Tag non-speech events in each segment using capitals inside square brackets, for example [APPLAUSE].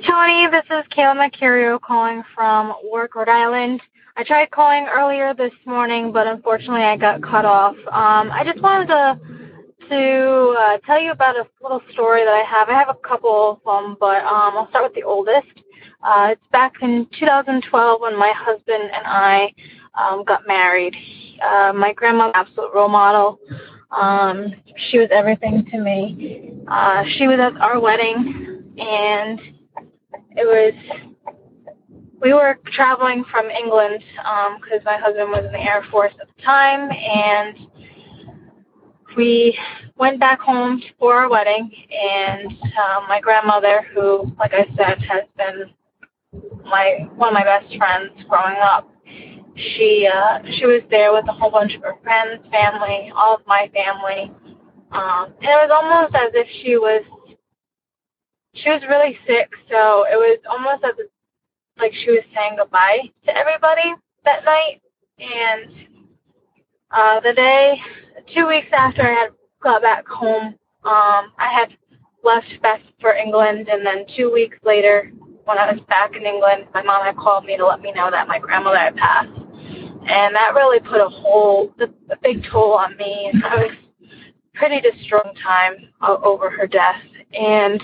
Hi, Tony. This is Kayla Mercurio calling from Warwick, Rhode Island. I tried calling earlier this morning, but unfortunately I got cut off. Um, I just wanted to to uh, tell you about a little story that I have. I have a couple of them, but um, I'll start with the oldest. Uh, it's back in 2012 when my husband and I um, got married. Uh, my grandma, absolute role model. Um, she was everything to me. Uh, she was at our wedding, and it was we were traveling from England because um, my husband was in the Air Force at the time, and we went back home for our wedding. And uh, my grandmother, who, like I said, has been my one of my best friends growing up, she uh, she was there with a whole bunch of her friends, family, all of my family, um, and it was almost as if she was she was really sick. So it was almost as like she was saying goodbye to everybody that night. And uh, the day, two weeks after I had got back home, um, I had left back for England, and then two weeks later, when I was back in England, my mom had called me to let me know that my grandmother had passed and that really put a whole a big toll on me. And I was pretty distraught time over her death, and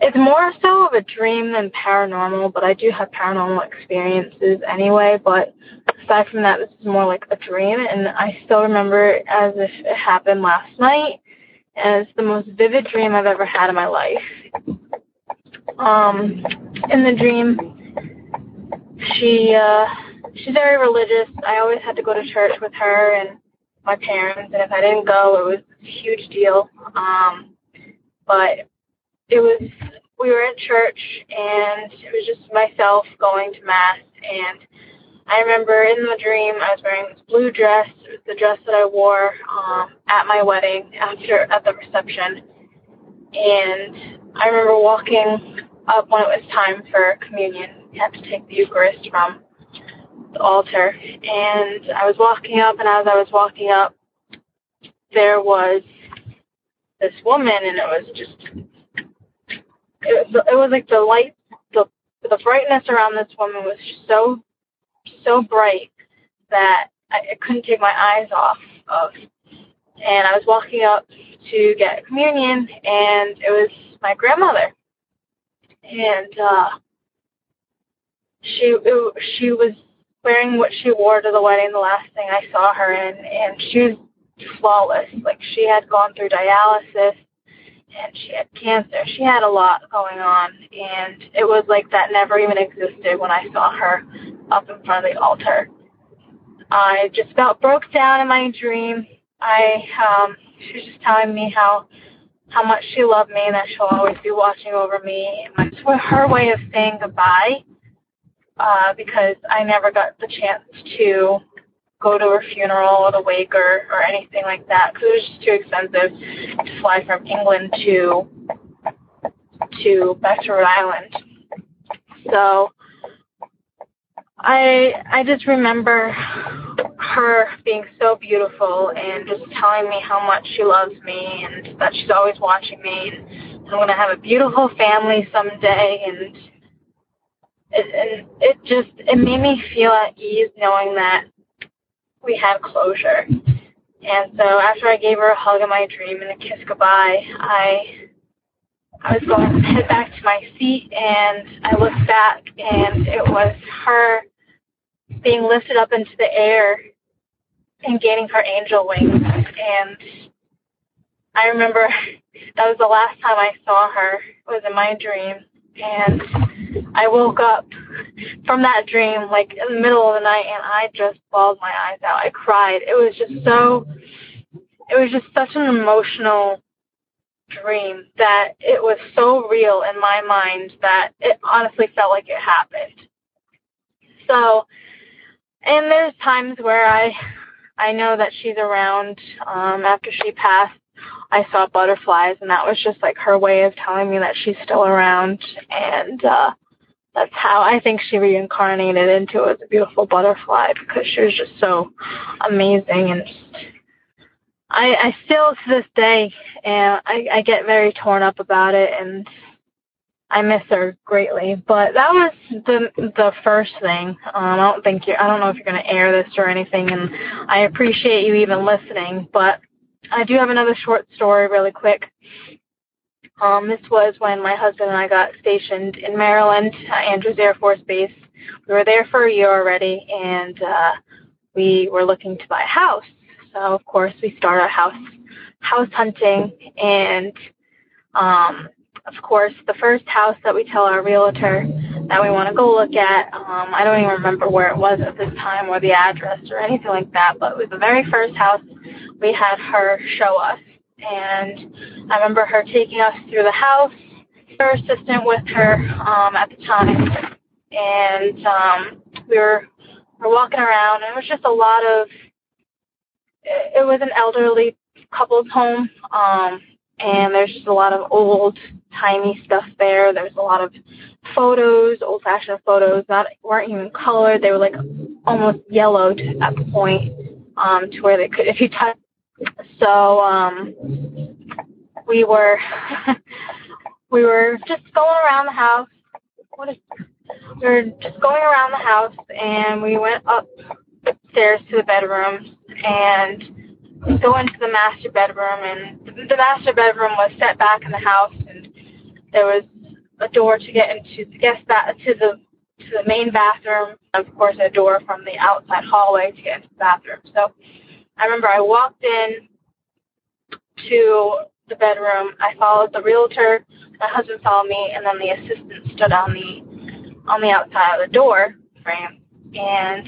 it's more so of a dream than paranormal. But I do have paranormal experiences anyway. But aside from that, this is more like a dream, and I still remember it as if it happened last night. And it's the most vivid dream I've ever had in my life. Um, in the dream, she uh, she's very religious. I always had to go to church with her and my parents, and if I didn't go, it was a huge deal. Um, but it was we were in church, and it was just myself going to mass. And I remember in the dream, I was wearing this blue dress. It was the dress that I wore um, at my wedding after at the reception. And I remember walking up when it was time for communion. You had to take the Eucharist from the altar. And I was walking up, and as I was walking up, there was this woman, and it was just, it it was like the light, the the brightness around this woman was so, so bright that I, I couldn't take my eyes off of. And I was walking up to get communion, and it was my grandmother. And uh, she it, she was wearing what she wore to the wedding the last thing I saw her in and she was flawless. Like she had gone through dialysis and she had cancer. She had a lot going on and it was like that never even existed when I saw her up in front of the altar. I just about broke down in my dream. I um she was just telling me how how much she loved me and that she'll always be watching over me. And it's her way of saying goodbye uh, because I never got the chance to go to her funeral or the wake or, or anything like that because it was just too expensive to fly from England to to back to Rhode Island. So I I just remember her being so beautiful and just telling me how much she loves me and that she's always watching me and I'm gonna have a beautiful family someday and it, and it just it made me feel at ease knowing that we had closure. And so after I gave her a hug in my dream and a kiss goodbye, I I was going to head back to my seat and I looked back and it was her being lifted up into the air and gaining her angel wings. And I remember [LAUGHS] that was the last time I saw her. It was in my dream, and I woke up from that dream like in the middle of the night, and I just bawled my eyes out. I cried. It was just so. It was just such an emotional dream that it was so real in my mind that it honestly felt like it happened. So, and there's times where I I know that she's around. Um, after she passed, I saw butterflies, and that was just like her way of telling me that she's still around, and uh, that's how I think she reincarnated into as a beautiful butterfly because she was just so amazing and. I, I still to this day, and I, I get very torn up about it, and I miss her greatly. But that was the the first thing. Um, I don't think you. I don't know if you're to air this or anything, and I appreciate you even listening. But I do have another short story, really quick. Um, this was when my husband and I got stationed in Maryland, uh, Andrews Air Force Base. We were there for a year already, and uh, we were looking to buy a house. So of course we start our house house hunting, and um, of course, the first house that we tell our realtor that we want to go look at, um, I don't even remember where it was at this time or the address or anything like that, but it was the very first house we had her show us. And I remember her taking us through the house, her assistant with her um, at the time, and um, we were we were walking around, and it was just a lot of. It was an elderly couple's home, um, and there's just a lot of old tiny stuff there. There's a lot of photos, old fashioned photos, that weren't even colored. They were like almost yellowed at the point um, to where they could if you touch. So um, we were [LAUGHS] we were just going around the house. What is we were just going around the house and we went up stairs to the bedrooms and go into the master bedroom and the master bedroom was set back in the house and there was a door to get into the guest ba- to the to the main bathroom. and Of course, a door from the outside hallway to get into the bathroom. So I remember I walked in to the bedroom. I followed the realtor. My husband followed me, and then the assistant stood on the on the outside of the door frame and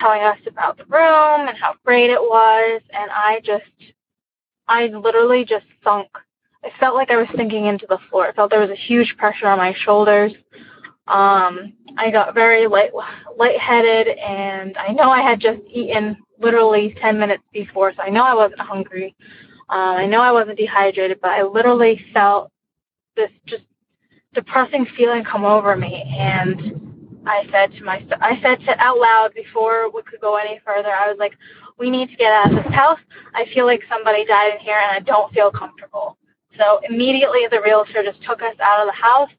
telling us about the room and how great it was. And I just, I literally just sunk I felt like I was sinking into the floor. I felt there was a huge pressure on my shoulders. Um, I got very light lightheaded, and I know I had just eaten literally 10 minutes before, so I know I wasn't hungry. Um, I know I wasn't dehydrated, but I literally felt this just depressing feeling come over me, and I said to myself, I said to out loud before we could go any further, I was like, "We need to get out of this house. I feel like somebody died in here, and I don't feel comfortable." So immediately the realtor just took us out of the house.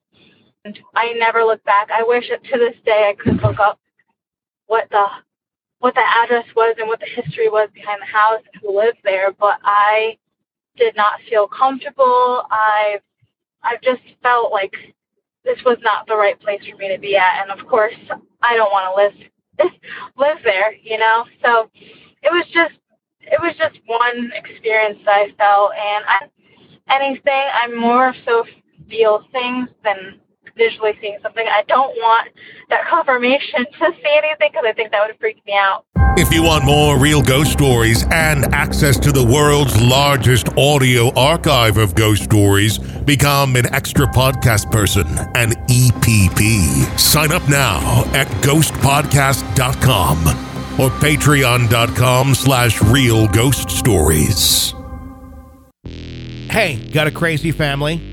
And I never looked back. I wish to this day I could look up what the what the address was and what the history was behind the house and who lived there, but I did not feel comfortable. I I've just felt like this was not the right place for me to be at and of course I don't want to live [LAUGHS] live there, you know. So it was just it was just one experience that I felt and I anything. I more so feel things than visually seeing something. I don't want that confirmation to see anything because I think that would freak me out. If you want more real ghost stories and access to the world's largest audio archive of ghost stories, become an extra podcast person, an EPP. Sign up now at ghostpodcast.com or patreon.com slash real ghost stories. Hey, got a crazy family?